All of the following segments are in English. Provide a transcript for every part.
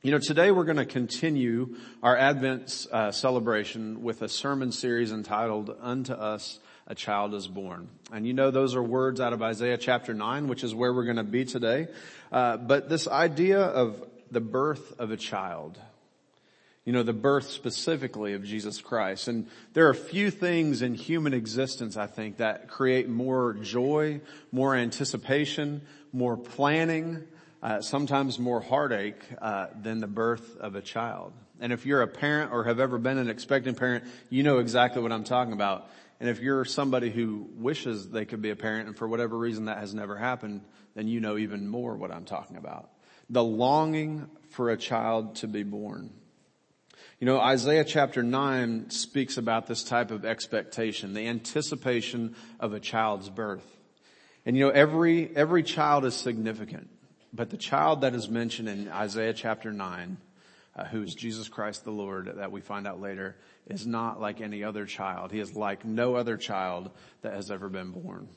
You know, today we're going to continue our Advent uh, celebration with a sermon series entitled Unto Us a Child is Born. And you know those are words out of Isaiah chapter 9, which is where we're going to be today. Uh, but this idea of the birth of a child, you know, the birth specifically of Jesus Christ. And there are few things in human existence, I think, that create more joy, more anticipation, more planning, uh, sometimes more heartache uh, than the birth of a child. And if you're a parent or have ever been an expectant parent, you know exactly what I'm talking about. And if you're somebody who wishes they could be a parent and for whatever reason that has never happened, then you know even more what I'm talking about. The longing for a child to be born. You know, Isaiah chapter 9 speaks about this type of expectation, the anticipation of a child's birth. And you know, every, every child is significant. But the child that is mentioned in Isaiah chapter 9, uh, who is Jesus Christ the Lord that we find out later, is not like any other child. He is like no other child that has ever been born.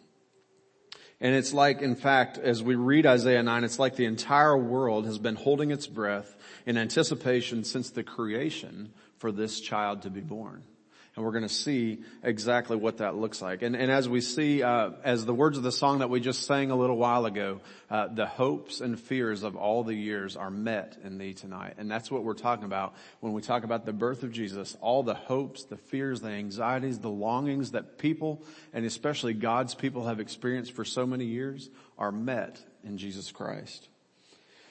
And it's like, in fact, as we read Isaiah 9, it's like the entire world has been holding its breath in anticipation since the creation for this child to be born and we're going to see exactly what that looks like. And, and as we see, uh, as the words of the song that we just sang a little while ago, uh, the hopes and fears of all the years are met in thee tonight, and that's what we're talking about when we talk about the birth of Jesus. All the hopes, the fears, the anxieties, the longings that people, and especially God's people, have experienced for so many years, are met in Jesus Christ.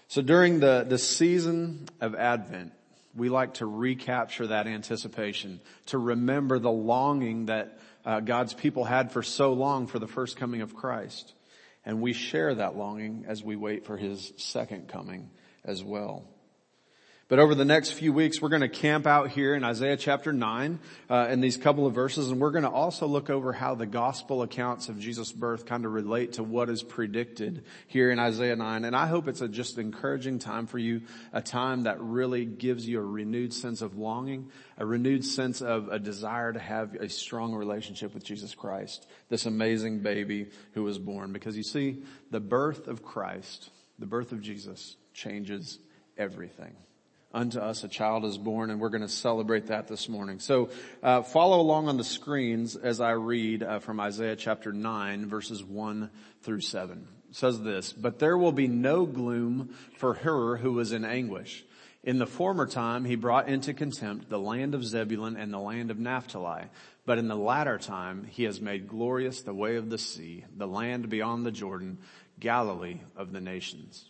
So during the, the season of Advent, we like to recapture that anticipation, to remember the longing that uh, God's people had for so long for the first coming of Christ. And we share that longing as we wait for His second coming as well. But over the next few weeks, we're going to camp out here in Isaiah chapter 9 uh, in these couple of verses, and we're going to also look over how the gospel accounts of Jesus' birth kind of relate to what is predicted here in Isaiah 9. And I hope it's a just encouraging time for you, a time that really gives you a renewed sense of longing, a renewed sense of a desire to have a strong relationship with Jesus Christ, this amazing baby who was born. Because you see, the birth of Christ, the birth of Jesus changes everything unto us a child is born and we're going to celebrate that this morning. So uh, follow along on the screens as I read uh, from Isaiah chapter 9 verses 1 through 7. It says this, but there will be no gloom for her who is in anguish. In the former time he brought into contempt the land of Zebulun and the land of Naphtali. But in the latter time he has made glorious the way of the sea, the land beyond the Jordan, Galilee of the nations.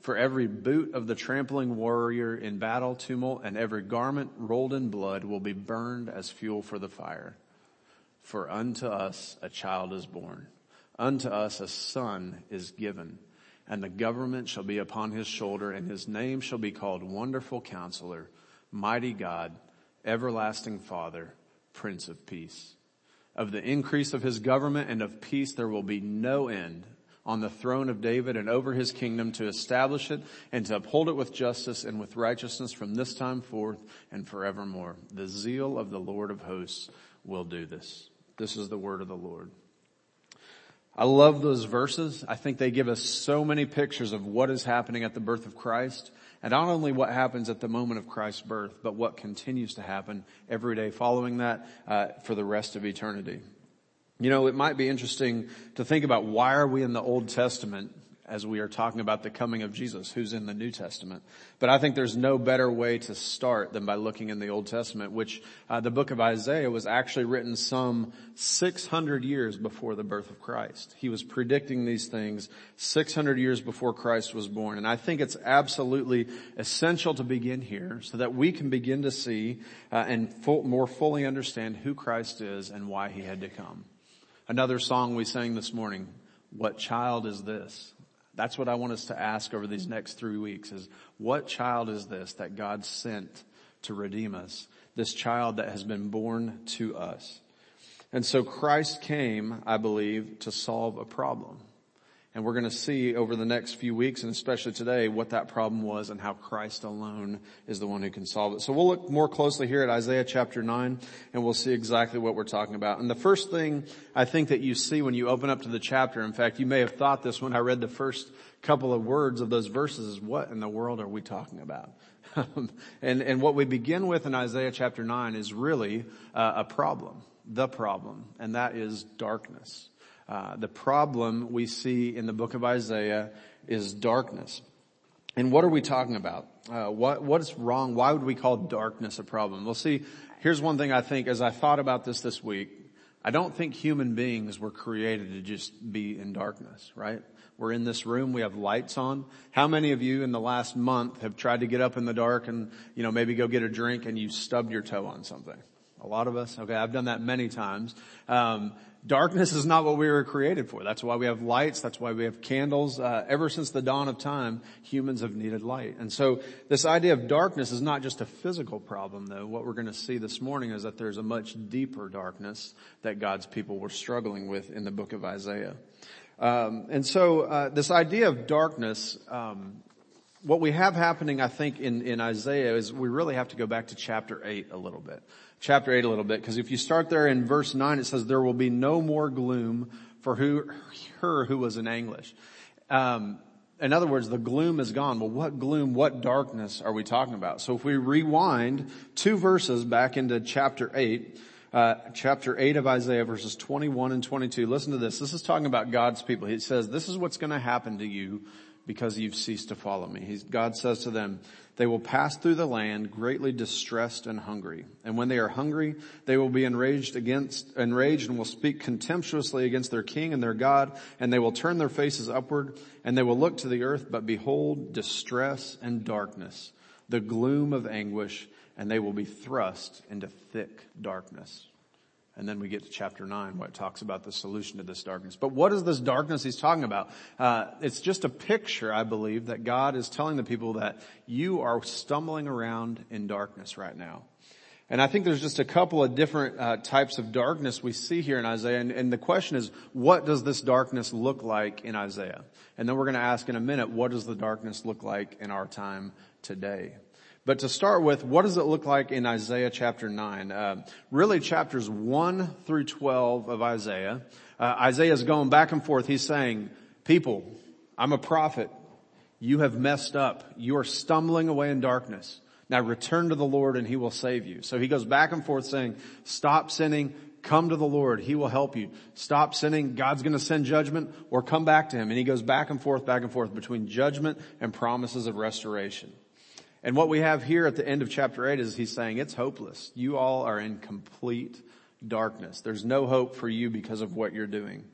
For every boot of the trampling warrior in battle tumult and every garment rolled in blood will be burned as fuel for the fire. For unto us a child is born. Unto us a son is given and the government shall be upon his shoulder and his name shall be called wonderful counselor, mighty God, everlasting father, prince of peace. Of the increase of his government and of peace there will be no end on the throne of David and over his kingdom to establish it and to uphold it with justice and with righteousness from this time forth and forevermore. The zeal of the Lord of hosts will do this. This is the word of the Lord. I love those verses. I think they give us so many pictures of what is happening at the birth of Christ and not only what happens at the moment of Christ's birth, but what continues to happen every day following that uh, for the rest of eternity. You know, it might be interesting to think about why are we in the Old Testament as we are talking about the coming of Jesus, who's in the New Testament. But I think there's no better way to start than by looking in the Old Testament, which uh, the book of Isaiah was actually written some 600 years before the birth of Christ. He was predicting these things 600 years before Christ was born. And I think it's absolutely essential to begin here so that we can begin to see uh, and full, more fully understand who Christ is and why he had to come. Another song we sang this morning, what child is this? That's what I want us to ask over these next three weeks is what child is this that God sent to redeem us. This child that has been born to us. And so Christ came, I believe, to solve a problem. And we're going to see over the next few weeks and especially today what that problem was and how Christ alone is the one who can solve it. So we'll look more closely here at Isaiah chapter 9 and we'll see exactly what we're talking about. And the first thing I think that you see when you open up to the chapter, in fact, you may have thought this when I read the first couple of words of those verses is what in the world are we talking about? and, and what we begin with in Isaiah chapter 9 is really uh, a problem, the problem, and that is darkness. Uh, the problem we see in the book of Isaiah is darkness. And what are we talking about? Uh, what what is wrong? Why would we call darkness a problem? Well, see, here's one thing I think as I thought about this this week. I don't think human beings were created to just be in darkness, right? We're in this room. We have lights on. How many of you in the last month have tried to get up in the dark and, you know, maybe go get a drink and you stubbed your toe on something? A lot of us. Okay. I've done that many times. Um, Darkness is not what we were created for. That's why we have lights. That's why we have candles. Uh, ever since the dawn of time, humans have needed light. And so this idea of darkness is not just a physical problem though. What we're going to see this morning is that there's a much deeper darkness that God's people were struggling with in the book of Isaiah. Um, and so uh, this idea of darkness, um, what we have happening, I think, in, in Isaiah is we really have to go back to chapter 8 a little bit chapter 8 a little bit, because if you start there in verse 9, it says, there will be no more gloom for who, her who was in anguish. Um, in other words, the gloom is gone. Well, what gloom, what darkness are we talking about? So if we rewind two verses back into chapter 8, uh, chapter 8 of Isaiah verses 21 and 22, listen to this. This is talking about God's people. He says, this is what's going to happen to you because you've ceased to follow me. He's, God says to them, they will pass through the land greatly distressed and hungry. And when they are hungry, they will be enraged against, enraged and will speak contemptuously against their king and their God, and they will turn their faces upward, and they will look to the earth, but behold distress and darkness, the gloom of anguish, and they will be thrust into thick darkness. And then we get to chapter 9 where it talks about the solution to this darkness. But what is this darkness he's talking about? Uh, it's just a picture, I believe, that God is telling the people that you are stumbling around in darkness right now. And I think there's just a couple of different uh, types of darkness we see here in Isaiah. And, and, the question is, what does this darkness look like in Isaiah? And then we're going to ask in a minute, what does the darkness look like in our time today? But to start with, what does it look like in Isaiah chapter 9? Uh, really chapters 1 through 12 of Isaiah. Uh, Isaiah is going back and forth. He's saying, people, I'm a prophet. You have messed up. You are stumbling away in darkness. Now return to the Lord and He will save you. So he goes back and forth saying, stop sinning, come to the Lord. He will help you. Stop sinning. God's going to send judgment or come back to Him. And he goes back and forth, back and forth between judgment and promises of restoration. And what we have here at the end of chapter 8 is he's saying it's hopeless. You all are in complete darkness. There's no hope for you because of what you're doing.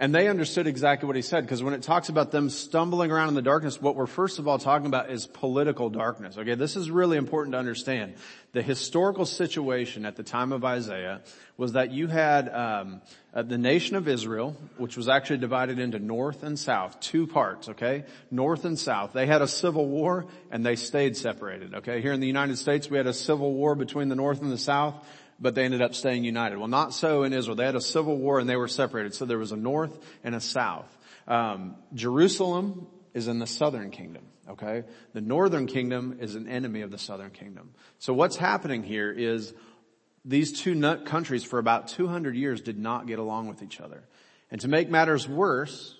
And they understood exactly what he said because when it talks about them stumbling around in the darkness, what we're first of all talking about is political darkness. Okay, this is really important to understand. The historical situation at the time of Isaiah was that you had um, uh, the nation of Israel, which was actually divided into north and south, two parts. Okay, north and south. They had a civil war and they stayed separated. Okay, here in the United States, we had a civil war between the north and the south but they ended up staying united. Well, not so in Israel. They had a civil war and they were separated. So there was a north and a south. Um, Jerusalem is in the southern kingdom. Okay, the northern kingdom is an enemy of the southern kingdom. So what's happening here is these two countries for about 200 years did not get along with each other. And to make matters worse,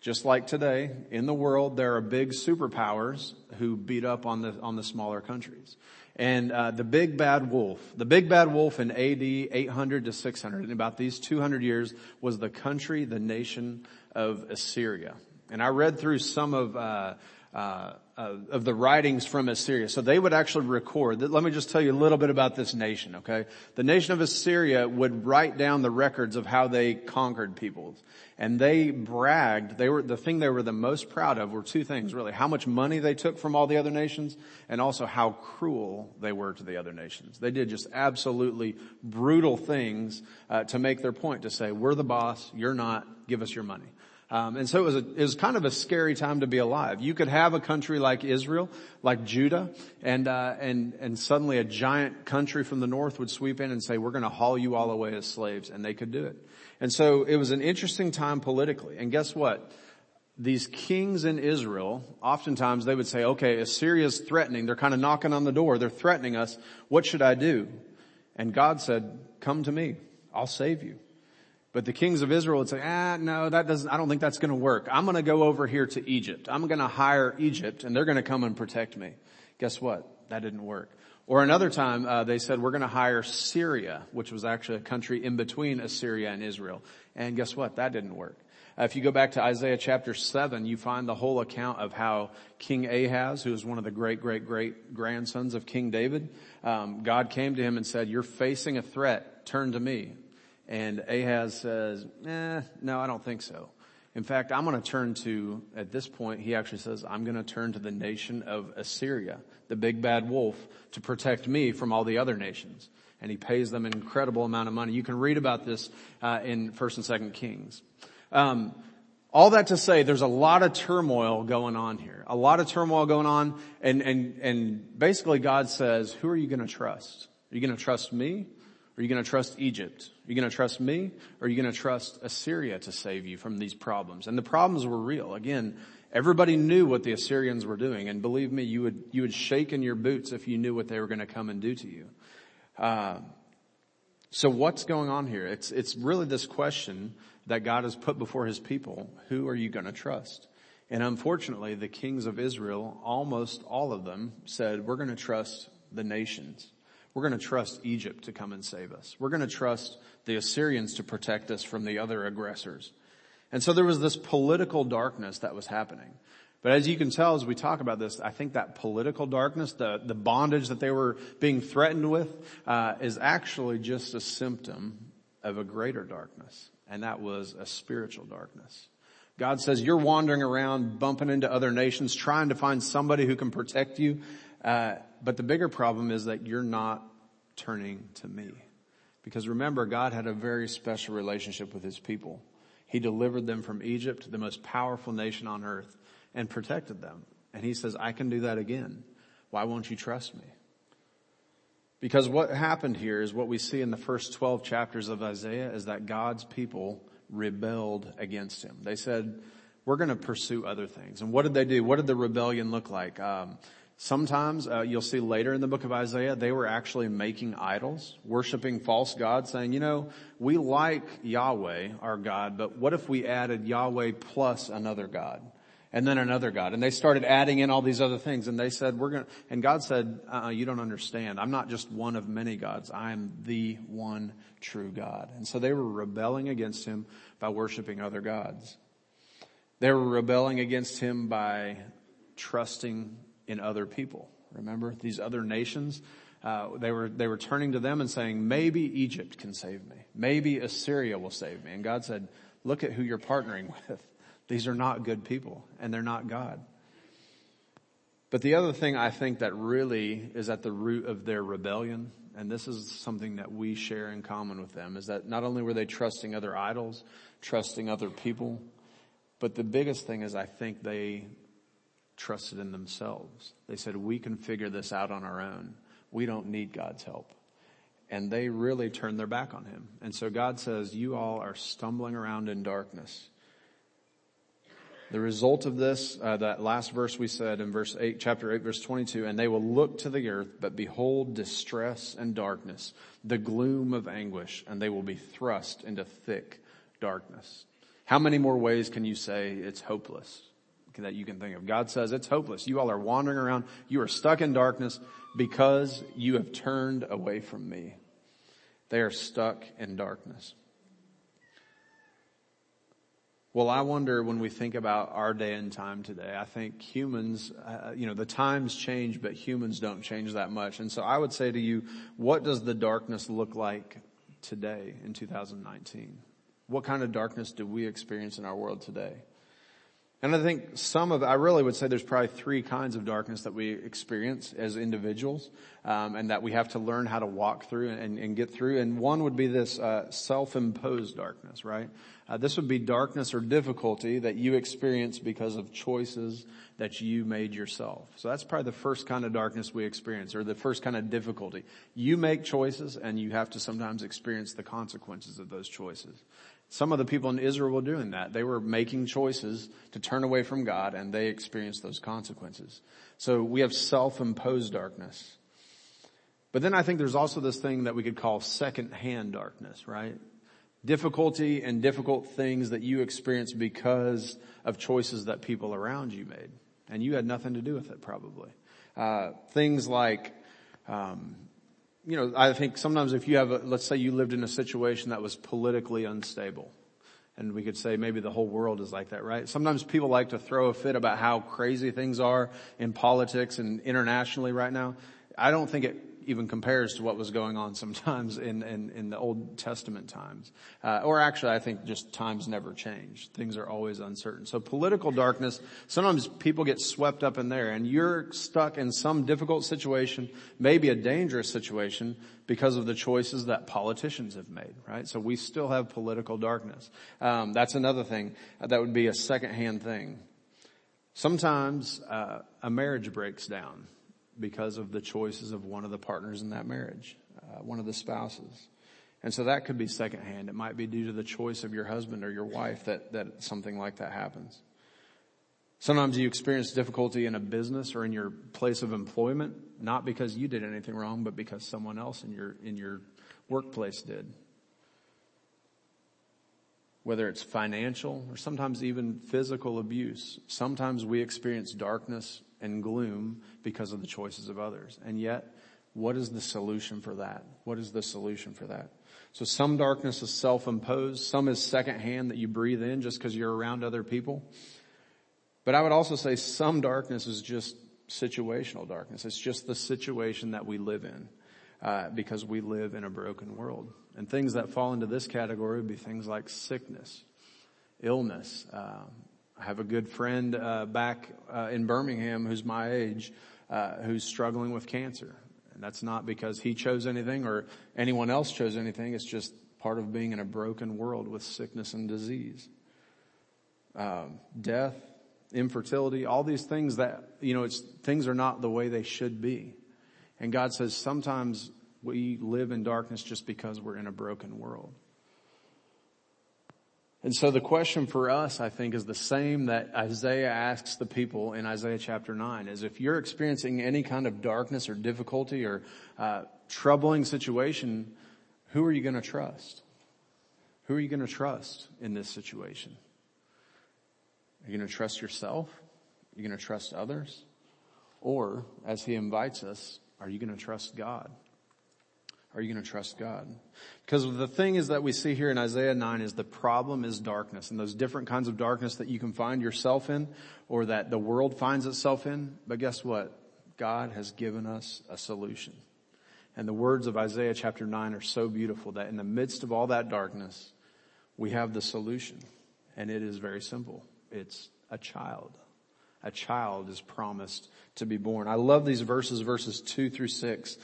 just like today, in the world, there are big superpowers who beat up on the, on the smaller countries and uh, the big bad wolf. The big bad wolf in AD 800 to 600, in about these 200 years, was the country, the nation of Assyria. And I read through some of uh, uh, uh, of the writings from Assyria. So they would actually record. Let me just tell you a little bit about this nation, okay? The nation of Assyria would write down the records of how they conquered peoples. And they bragged, they were, the thing they were the most proud of were two things really. How much money they took from all the other nations and also how cruel they were to the other nations. They did just absolutely brutal things uh, to make their point to say, we're the boss, you're not, give us your money. Um, and so it was, a, it was kind of a scary time to be alive. You could have a country like Israel, like Judah, and uh, and and suddenly a giant country from the north would sweep in and say, "We're going to haul you all away as slaves," and they could do it. And so it was an interesting time politically. And guess what? These kings in Israel, oftentimes they would say, "Okay, Assyria's threatening. They're kind of knocking on the door. They're threatening us. What should I do?" And God said, "Come to me. I'll save you." But the kings of Israel would say, ah, no, that doesn't, I don't think that's going to work. I'm going to go over here to Egypt. I'm going to hire Egypt and they're going to come and protect me. Guess what? That didn't work. Or another time, uh, they said, we're going to hire Syria, which was actually a country in between Assyria and Israel. And guess what? That didn't work. Uh, if you go back to Isaiah chapter 7, you find the whole account of how King Ahaz, who was one of the great, great, great grandsons of King David, um, God came to him and said, you're facing a threat. Turn to me. And Ahaz says, eh, no, I don't think so. In fact, I'm going to turn to, at this point, he actually says, I'm going to turn to the nation of Assyria, the big bad wolf, to protect me from all the other nations. And he pays them an incredible amount of money. You can read about this uh, in First and Second Kings. Um, all that to say, there's a lot of turmoil going on here. A lot of turmoil going on, and and and basically, God says, "Who are you going to trust? Are you going to trust me, are you going to trust Egypt? Are you going to trust me? Or are you going to trust Assyria to save you from these problems? And the problems were real. Again, everybody knew what the Assyrians were doing. And believe me, you would, you would shake in your boots if you knew what they were going to come and do to you. Uh, so what's going on here? It's, it's really this question that God has put before his people. Who are you going to trust? And unfortunately, the kings of Israel, almost all of them said, we're going to trust the nations. We're going to trust Egypt to come and save us. We're going to trust the Assyrians to protect us from the other aggressors. And so there was this political darkness that was happening. But as you can tell as we talk about this, I think that political darkness, the, the bondage that they were being threatened with, uh, is actually just a symptom of a greater darkness. And that was a spiritual darkness. God says you're wandering around bumping into other nations trying to find somebody who can protect you. Uh, but the bigger problem is that you're not turning to me. Because remember, God had a very special relationship with his people. He delivered them from Egypt, the most powerful nation on earth, and protected them. And he says, I can do that again. Why won't you trust me? Because what happened here is what we see in the first 12 chapters of Isaiah is that God's people rebelled against him. They said, we're going to pursue other things. And what did they do? What did the rebellion look like? Um, Sometimes uh, you'll see later in the book of Isaiah, they were actually making idols, worshiping false gods, saying, you know, we like Yahweh, our God, but what if we added Yahweh plus another God? And then another God. And they started adding in all these other things and they said, we're gonna, and God said, uh, you don't understand. I'm not just one of many gods. I am the one true God. And so they were rebelling against Him by worshiping other gods. They were rebelling against Him by trusting in other people. Remember these other nations? Uh, they were they were turning to them and saying, maybe Egypt can save me. Maybe Assyria will save me. And God said, look at who you're partnering with. These are not good people and they're not God. But the other thing I think that really is at the root of their rebellion, and this is something that we share in common with them, is that not only were they trusting other idols, trusting other people, but the biggest thing is I think they trusted in themselves. They said, we can figure this out on our own. We don't need God's help. And they really turned their back on him. And so God says, you all are stumbling around in darkness. The result of this, uh, that last verse we said in verse 8, chapter 8, verse 22, and they will look to the earth, but behold distress and darkness, the gloom of anguish, and they will be thrust into thick darkness. How many more ways can you say it's hopeless? That you can think of. God says it's hopeless. You all are wandering around. You are stuck in darkness because you have turned away from me. They are stuck in darkness. Well, I wonder when we think about our day and time today, I think humans, uh, you know, the times change, but humans don't change that much. And so I would say to you, what does the darkness look like today in 2019? What kind of darkness do we experience in our world today? And I think some of, I really would say there's probably three kinds of darkness that we experience as individuals, um, and that we have to learn how to walk through and, and get through. And one would be this uh, self-imposed darkness, right? Uh, this would be darkness or difficulty that you experience because of choices that you made yourself. So that's probably the first kind of darkness we experience, or the first kind of difficulty. You make choices, and you have to sometimes experience the consequences of those choices. Some of the people in Israel were doing that. They were making choices to turn away from God and they experienced those consequences. So we have self-imposed darkness. But then I think there's also this thing that we could call second-hand darkness, right? Difficulty and difficult things that you experience because of choices that people around you made. And you had nothing to do with it probably. Uh, things like, um, you know, I think sometimes if you have, a, let's say you lived in a situation that was politically unstable, and we could say maybe the whole world is like that, right? Sometimes people like to throw a fit about how crazy things are in politics and internationally right now. I don't think it even compares to what was going on sometimes in, in, in the Old Testament times. Uh, or actually, I think just times never change. Things are always uncertain. So political darkness, sometimes people get swept up in there and you're stuck in some difficult situation, maybe a dangerous situation because of the choices that politicians have made, right? So we still have political darkness. Um, that's another thing. That would be a secondhand thing. Sometimes uh, a marriage breaks down because of the choices of one of the partners in that marriage, uh, one of the spouses. And so that could be secondhand. It might be due to the choice of your husband or your wife that, that something like that happens. Sometimes you experience difficulty in a business or in your place of employment, not because you did anything wrong, but because someone else in your, in your workplace did. Whether it's financial or sometimes even physical abuse. Sometimes we experience darkness and gloom because of the choices of others. And yet, what is the solution for that? What is the solution for that? So some darkness is self-imposed. Some is secondhand that you breathe in just because you're around other people. But I would also say some darkness is just situational darkness. It's just the situation that we live in. Uh, because we live in a broken world. And things that fall into this category would be things like sickness, illness, uh, I have a good friend uh, back uh, in Birmingham who's my age, uh, who's struggling with cancer. And that's not because he chose anything or anyone else chose anything. It's just part of being in a broken world with sickness and disease. Um, death, infertility, all these things that, you know, it's, things are not the way they should be. And God says sometimes we live in darkness just because we're in a broken world. And so the question for us, I think, is the same that Isaiah asks the people in Isaiah chapter 9, is if you're experiencing any kind of darkness or difficulty or uh, troubling situation, who are you going to trust? Who are you going to trust in this situation? Are you going to trust yourself? Are you going to trust others? Or, as he invites us, are you going to trust God? Are you going to trust God? Because the thing is that we see here in Isaiah 9 is the problem is darkness and those different kinds of darkness that you can find yourself in or that the world finds itself in. But guess what? God has given us a solution. And the words of Isaiah chapter 9 are so beautiful that in the midst of all that darkness, we have the solution. And it is very simple. It's a child. A child is promised to be born. I love these verses, verses 2 through 6.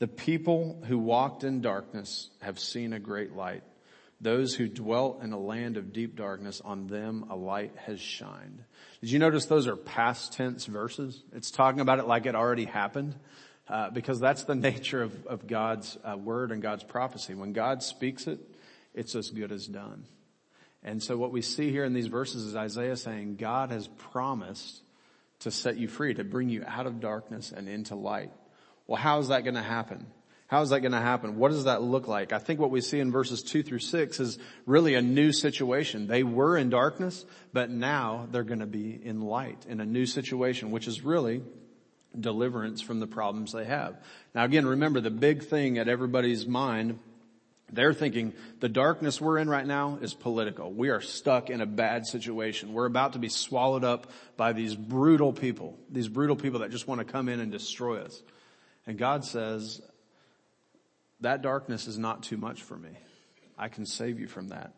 The people who walked in darkness have seen a great light. Those who dwelt in a land of deep darkness, on them a light has shined. Did you notice those are past tense verses? It's talking about it like it already happened. Uh, because that's the nature of, of God's uh, word and God's prophecy. When God speaks it, it's as good as done. And so what we see here in these verses is Isaiah saying God has promised to set you free, to bring you out of darkness and into light. Well, how is that going to happen? How is that going to happen? What does that look like? I think what we see in verses two through six is really a new situation. They were in darkness, but now they're going to be in light in a new situation, which is really deliverance from the problems they have. Now again, remember the big thing at everybody's mind they're thinking the darkness we're in right now is political. We are stuck in a bad situation. We're about to be swallowed up by these brutal people, these brutal people that just want to come in and destroy us. And God says, that darkness is not too much for me. I can save you from that.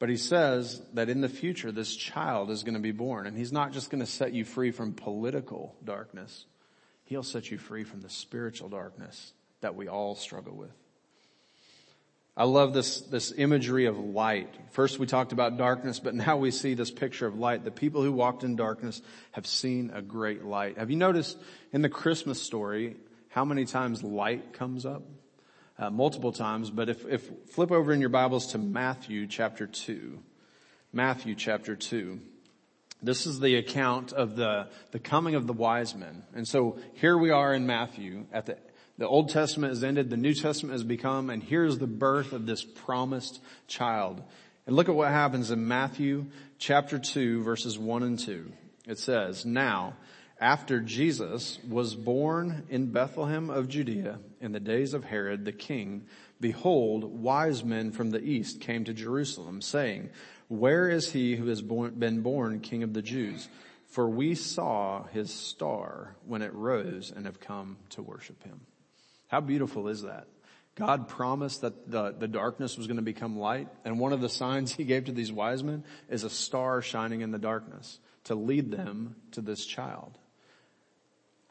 But he says that in the future, this child is going to be born and he's not just going to set you free from political darkness. He'll set you free from the spiritual darkness that we all struggle with. I love this, this imagery of light. First we talked about darkness, but now we see this picture of light. The people who walked in darkness have seen a great light. Have you noticed in the Christmas story how many times light comes up? Uh, multiple times, but if, if flip over in your Bibles to Matthew chapter 2. Matthew chapter 2. This is the account of the, the coming of the wise men. And so here we are in Matthew at the the Old Testament has ended, the New Testament has become, and here's the birth of this promised child. And look at what happens in Matthew chapter 2 verses 1 and 2. It says, Now, after Jesus was born in Bethlehem of Judea in the days of Herod the king, behold, wise men from the east came to Jerusalem saying, Where is he who has been born king of the Jews? For we saw his star when it rose and have come to worship him. How beautiful is that? God promised that the, the darkness was going to become light. And one of the signs he gave to these wise men is a star shining in the darkness to lead them to this child.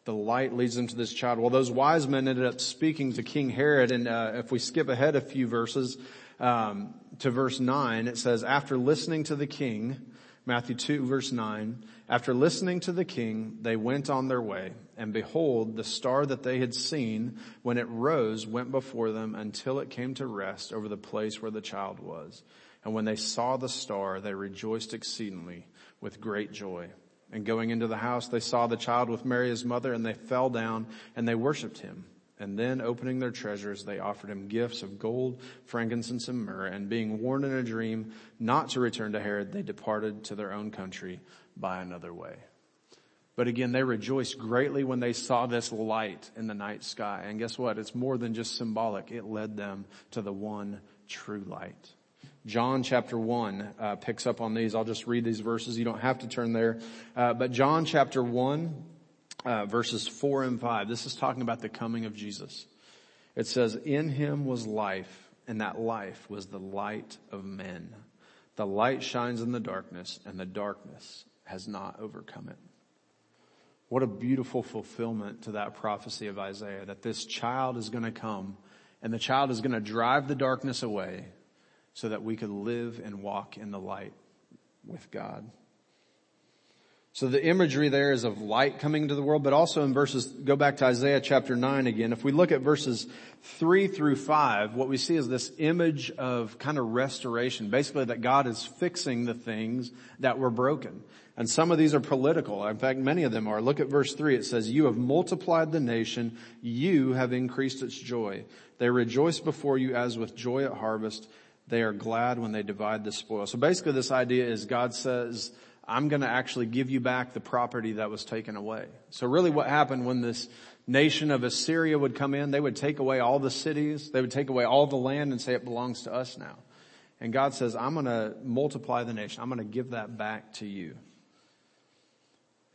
The light leads them to this child. Well, those wise men ended up speaking to King Herod. And uh, if we skip ahead a few verses um, to verse 9, it says, after listening to the king, Matthew 2 verse 9, after listening to the king, they went on their way, and behold, the star that they had seen when it rose went before them until it came to rest over the place where the child was. And when they saw the star, they rejoiced exceedingly with great joy. And going into the house, they saw the child with Mary his mother, and they fell down and they worshiped him. And then opening their treasures, they offered him gifts of gold, frankincense, and myrrh. And being warned in a dream not to return to Herod, they departed to their own country by another way. But again, they rejoiced greatly when they saw this light in the night sky. And guess what? It's more than just symbolic. It led them to the one true light. John chapter 1 uh, picks up on these. I'll just read these verses. You don't have to turn there. Uh, but John chapter 1 uh, verses 4 and 5. This is talking about the coming of Jesus. It says, in him was life, and that life was the light of men. The light shines in the darkness, and the darkness has not overcome it. What a beautiful fulfillment to that prophecy of Isaiah, that this child is going to come, and the child is going to drive the darkness away so that we could live and walk in the light with God. So the imagery there is of light coming into the world, but also in verses, go back to Isaiah chapter 9 again. If we look at verses 3 through 5, what we see is this image of kind of restoration. Basically that God is fixing the things that were broken. And some of these are political. In fact, many of them are. Look at verse 3. It says, You have multiplied the nation. You have increased its joy. They rejoice before you as with joy at harvest. They are glad when they divide the spoil. So basically this idea is God says, I'm going to actually give you back the property that was taken away. So really what happened when this nation of Assyria would come in, they would take away all the cities, they would take away all the land and say it belongs to us now. And God says, I'm going to multiply the nation. I'm going to give that back to you.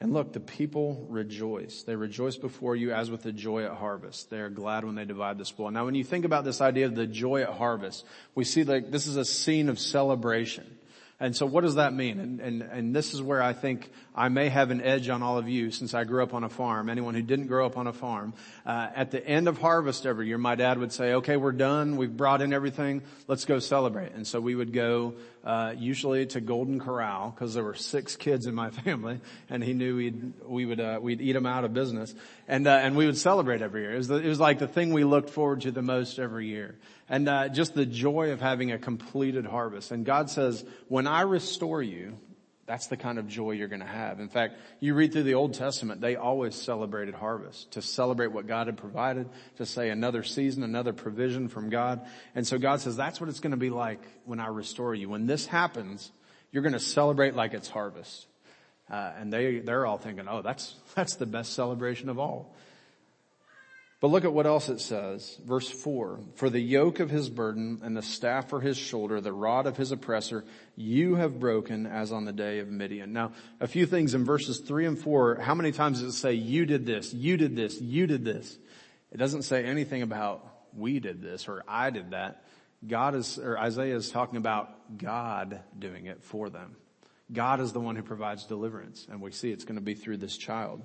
And look, the people rejoice. They rejoice before you as with the joy at harvest. They are glad when they divide the spoil. Now when you think about this idea of the joy at harvest, we see like this is a scene of celebration. And so what does that mean? And, and, and this is where I think I may have an edge on all of you since I grew up on a farm. Anyone who didn't grow up on a farm. Uh, at the end of harvest every year, my dad would say, okay, we're done. We've brought in everything. Let's go celebrate. And so we would go, uh, usually to Golden Corral because there were six kids in my family and he knew we'd, we would, uh, we'd eat them out of business. And, uh, and we would celebrate every year. It was, the, it was like the thing we looked forward to the most every year and uh, just the joy of having a completed harvest. And God says, when I restore you, that's the kind of joy you're going to have. In fact, you read through the Old Testament, they always celebrated harvest to celebrate what God had provided, to say another season, another provision from God. And so God says, that's what it's going to be like when I restore you. When this happens, you're going to celebrate like it's harvest. Uh, and they, they're all thinking, oh, that's, that's the best celebration of all. But look at what else it says. Verse four, for the yoke of his burden and the staff for his shoulder, the rod of his oppressor, you have broken as on the day of Midian. Now, a few things in verses three and four, how many times does it say, you did this, you did this, you did this? It doesn't say anything about we did this or I did that. God is, or Isaiah is talking about God doing it for them. God is the one who provides deliverance and we see it's going to be through this child.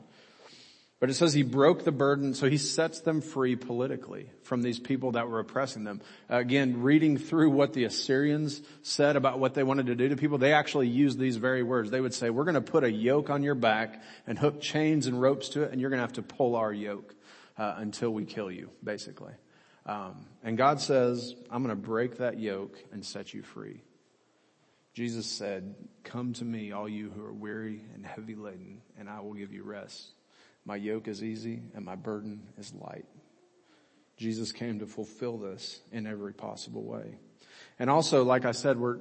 But it says he broke the burden, so he sets them free politically from these people that were oppressing them. Again, reading through what the Assyrians said about what they wanted to do to people, they actually used these very words. They would say, we're going to put a yoke on your back and hook chains and ropes to it and you're going to have to pull our yoke uh, until we kill you, basically. Um, and God says, I'm going to break that yoke and set you free. Jesus said, come to me, all you who are weary and heavy laden, and I will give you rest. My yoke is easy and my burden is light. Jesus came to fulfill this in every possible way. And also, like I said, we're,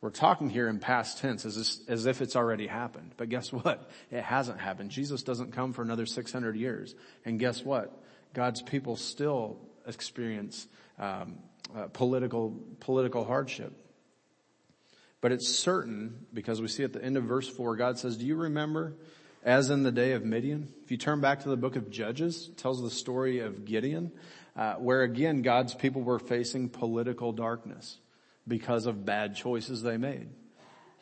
we're talking here in past tense as, as if it's already happened. But guess what? It hasn't happened. Jesus doesn't come for another 600 years. And guess what? God's people still experience um, uh, political political hardship. But it's certain because we see at the end of verse four, God says, "Do you remember as in the day of Midian. If you turn back to the book of Judges, it tells the story of Gideon, uh, where again God's people were facing political darkness because of bad choices they made.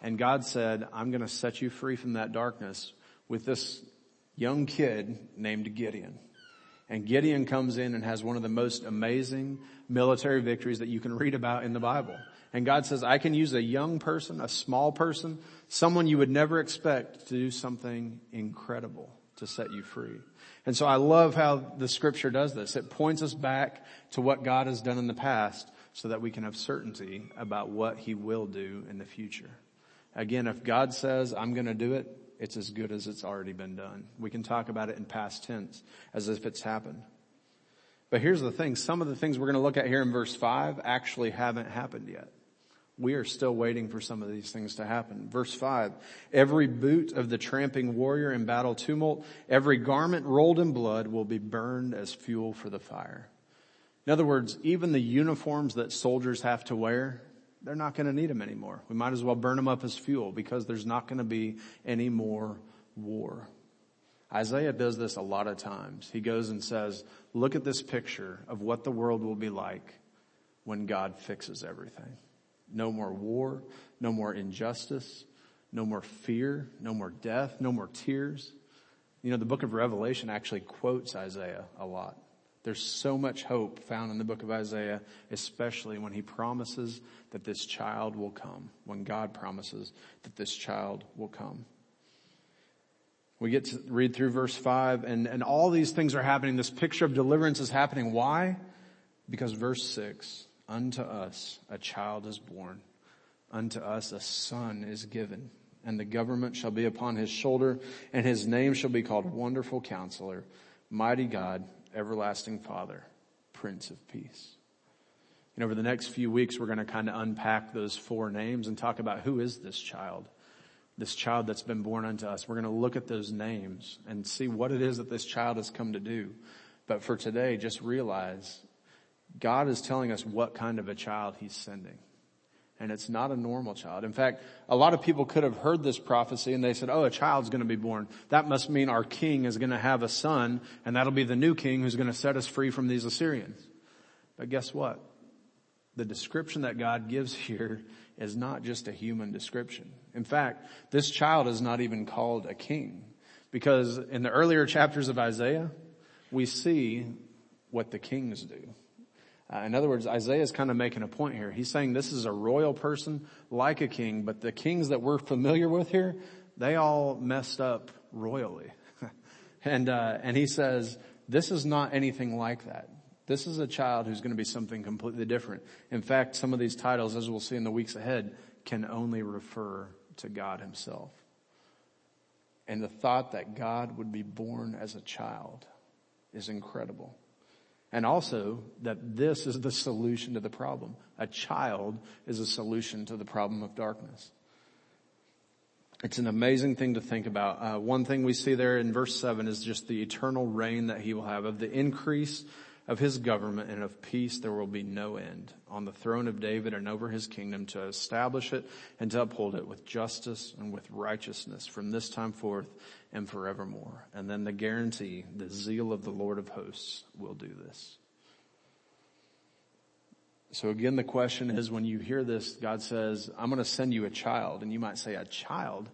And God said, I'm going to set you free from that darkness with this young kid named Gideon. And Gideon comes in and has one of the most amazing military victories that you can read about in the Bible. And God says, I can use a young person, a small person, someone you would never expect to do something incredible to set you free. And so I love how the scripture does this. It points us back to what God has done in the past so that we can have certainty about what he will do in the future. Again, if God says, I'm going to do it, it's as good as it's already been done. We can talk about it in past tense as if it's happened. But here's the thing. Some of the things we're going to look at here in verse five actually haven't happened yet we are still waiting for some of these things to happen. Verse five, every boot of the tramping warrior in battle tumult, every garment rolled in blood will be burned as fuel for the fire. In other words, even the uniforms that soldiers have to wear, they're not going to need them anymore. We might as well burn them up as fuel because there's not going to be any more war. Isaiah does this a lot of times. He goes and says, look at this picture of what the world will be like when God fixes everything. No more war, no more injustice, no more fear, no more death, no more tears. You know, the book of Revelation actually quotes Isaiah a lot. There's so much hope found in the book of Isaiah, especially when he promises that this child will come, when God promises that this child will come. We get to read through verse five and, and all these things are happening. This picture of deliverance is happening. Why? Because verse six, Unto us a child is born. Unto us a son is given. And the government shall be upon his shoulder and his name shall be called wonderful counselor, mighty God, everlasting father, prince of peace. And over the next few weeks, we're going to kind of unpack those four names and talk about who is this child, this child that's been born unto us. We're going to look at those names and see what it is that this child has come to do. But for today, just realize God is telling us what kind of a child he's sending. And it's not a normal child. In fact, a lot of people could have heard this prophecy and they said, oh, a child's going to be born. That must mean our king is going to have a son and that'll be the new king who's going to set us free from these Assyrians. But guess what? The description that God gives here is not just a human description. In fact, this child is not even called a king because in the earlier chapters of Isaiah, we see what the kings do. Uh, in other words, Isaiah is kind of making a point here. He's saying this is a royal person like a king, but the kings that we're familiar with here, they all messed up royally. and, uh, and he says, this is not anything like that. This is a child who's going to be something completely different. In fact, some of these titles, as we'll see in the weeks ahead, can only refer to God himself. And the thought that God would be born as a child is incredible. And also that this is the solution to the problem. A child is a solution to the problem of darkness. It's an amazing thing to think about. Uh, one thing we see there in verse seven is just the eternal reign that he will have of the increase of his government and of peace there will be no end on the throne of David and over his kingdom to establish it and to uphold it with justice and with righteousness from this time forth and forevermore. And then the guarantee, the zeal of the Lord of hosts will do this. So again, the question is when you hear this, God says, I'm going to send you a child. And you might say, a child?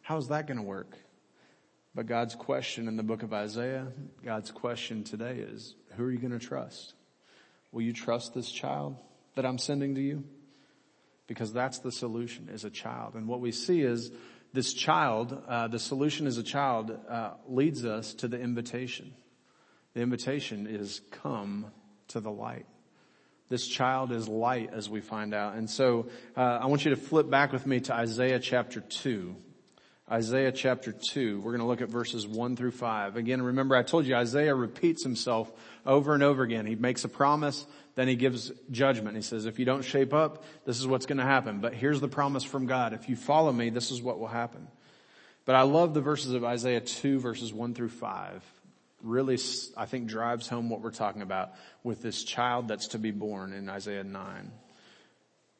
How's that going to work? But God's question in the book of Isaiah, God's question today is, who are you going to trust? Will you trust this child that I'm sending to you? Because that's the solution is a child. And what we see is this child, uh, the solution is a child, uh, leads us to the invitation. The invitation is come to the light. This child is light as we find out. And so, uh, I want you to flip back with me to Isaiah chapter 2. Isaiah chapter 2. We're going to look at verses 1 through 5. Again, remember I told you Isaiah repeats himself over and over again. He makes a promise, then he gives judgment. He says, if you don't shape up, this is what's going to happen. But here's the promise from God. If you follow me, this is what will happen. But I love the verses of Isaiah 2 verses 1 through 5 really, I think drives home what we're talking about with this child that's to be born in Isaiah 9.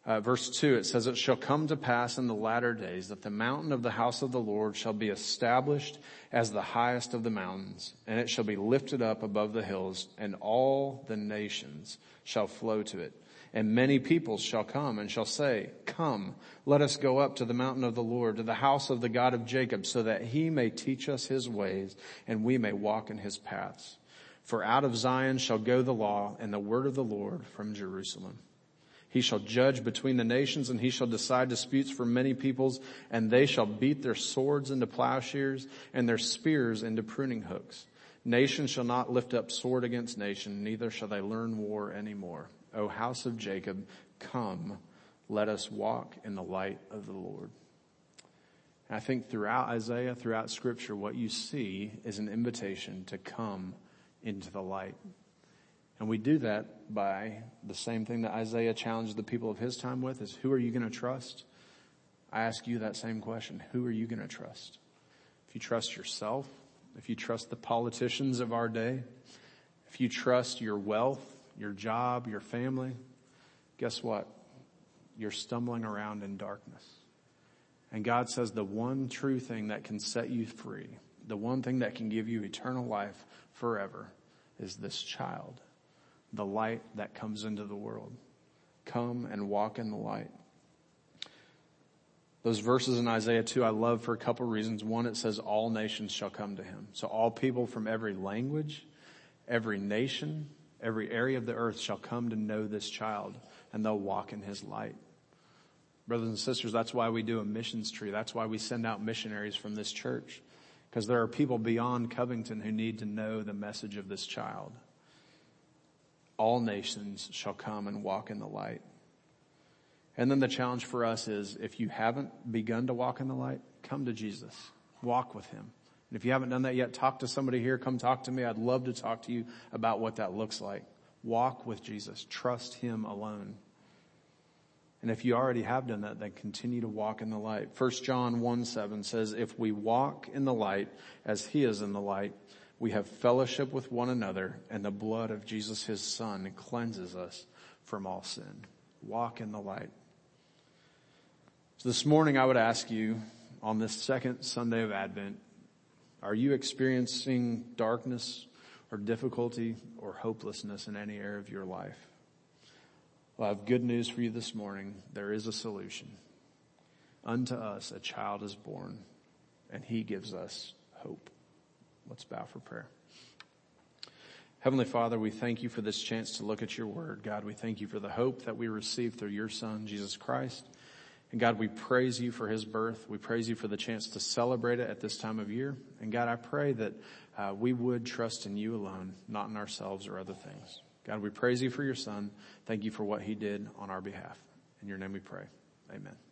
Uh, verse 2, it says, It shall come to pass in the latter days that the mountain of the house of the Lord shall be established as the highest of the mountains, and it shall be lifted up above the hills, and all the nations shall flow to it. And many peoples shall come and shall say, come, let us go up to the mountain of the Lord, to the house of the God of Jacob, so that he may teach us his ways and we may walk in his paths. For out of Zion shall go the law and the word of the Lord from Jerusalem. He shall judge between the nations and he shall decide disputes for many peoples and they shall beat their swords into plowshares and their spears into pruning hooks. Nation shall not lift up sword against nation, neither shall they learn war anymore. O house of Jacob, come, let us walk in the light of the Lord. I think throughout Isaiah, throughout scripture, what you see is an invitation to come into the light. And we do that by the same thing that Isaiah challenged the people of his time with is who are you going to trust? I ask you that same question. Who are you going to trust? If you trust yourself, if you trust the politicians of our day, if you trust your wealth, your job, your family, guess what? You're stumbling around in darkness. And God says the one true thing that can set you free, the one thing that can give you eternal life forever is this child, the light that comes into the world. Come and walk in the light. Those verses in Isaiah 2 I love for a couple reasons. One, it says all nations shall come to him. So all people from every language, every nation, Every area of the earth shall come to know this child and they'll walk in his light. Brothers and sisters, that's why we do a missions tree. That's why we send out missionaries from this church. Because there are people beyond Covington who need to know the message of this child. All nations shall come and walk in the light. And then the challenge for us is if you haven't begun to walk in the light, come to Jesus. Walk with him. And if you haven't done that yet, talk to somebody here. Come talk to me. I'd love to talk to you about what that looks like. Walk with Jesus. Trust Him alone. And if you already have done that, then continue to walk in the light. 1 John 1 7 says, if we walk in the light as He is in the light, we have fellowship with one another and the blood of Jesus, His Son, cleanses us from all sin. Walk in the light. So this morning I would ask you on this second Sunday of Advent, are you experiencing darkness or difficulty or hopelessness in any area of your life? Well, I have good news for you this morning. There is a solution. Unto us a child is born and he gives us hope. Let's bow for prayer. Heavenly Father, we thank you for this chance to look at your word. God, we thank you for the hope that we receive through your son, Jesus Christ. And God, we praise you for his birth. We praise you for the chance to celebrate it at this time of year. And God, I pray that uh, we would trust in you alone, not in ourselves or other things. God, we praise you for your son. Thank you for what he did on our behalf. In your name we pray. Amen.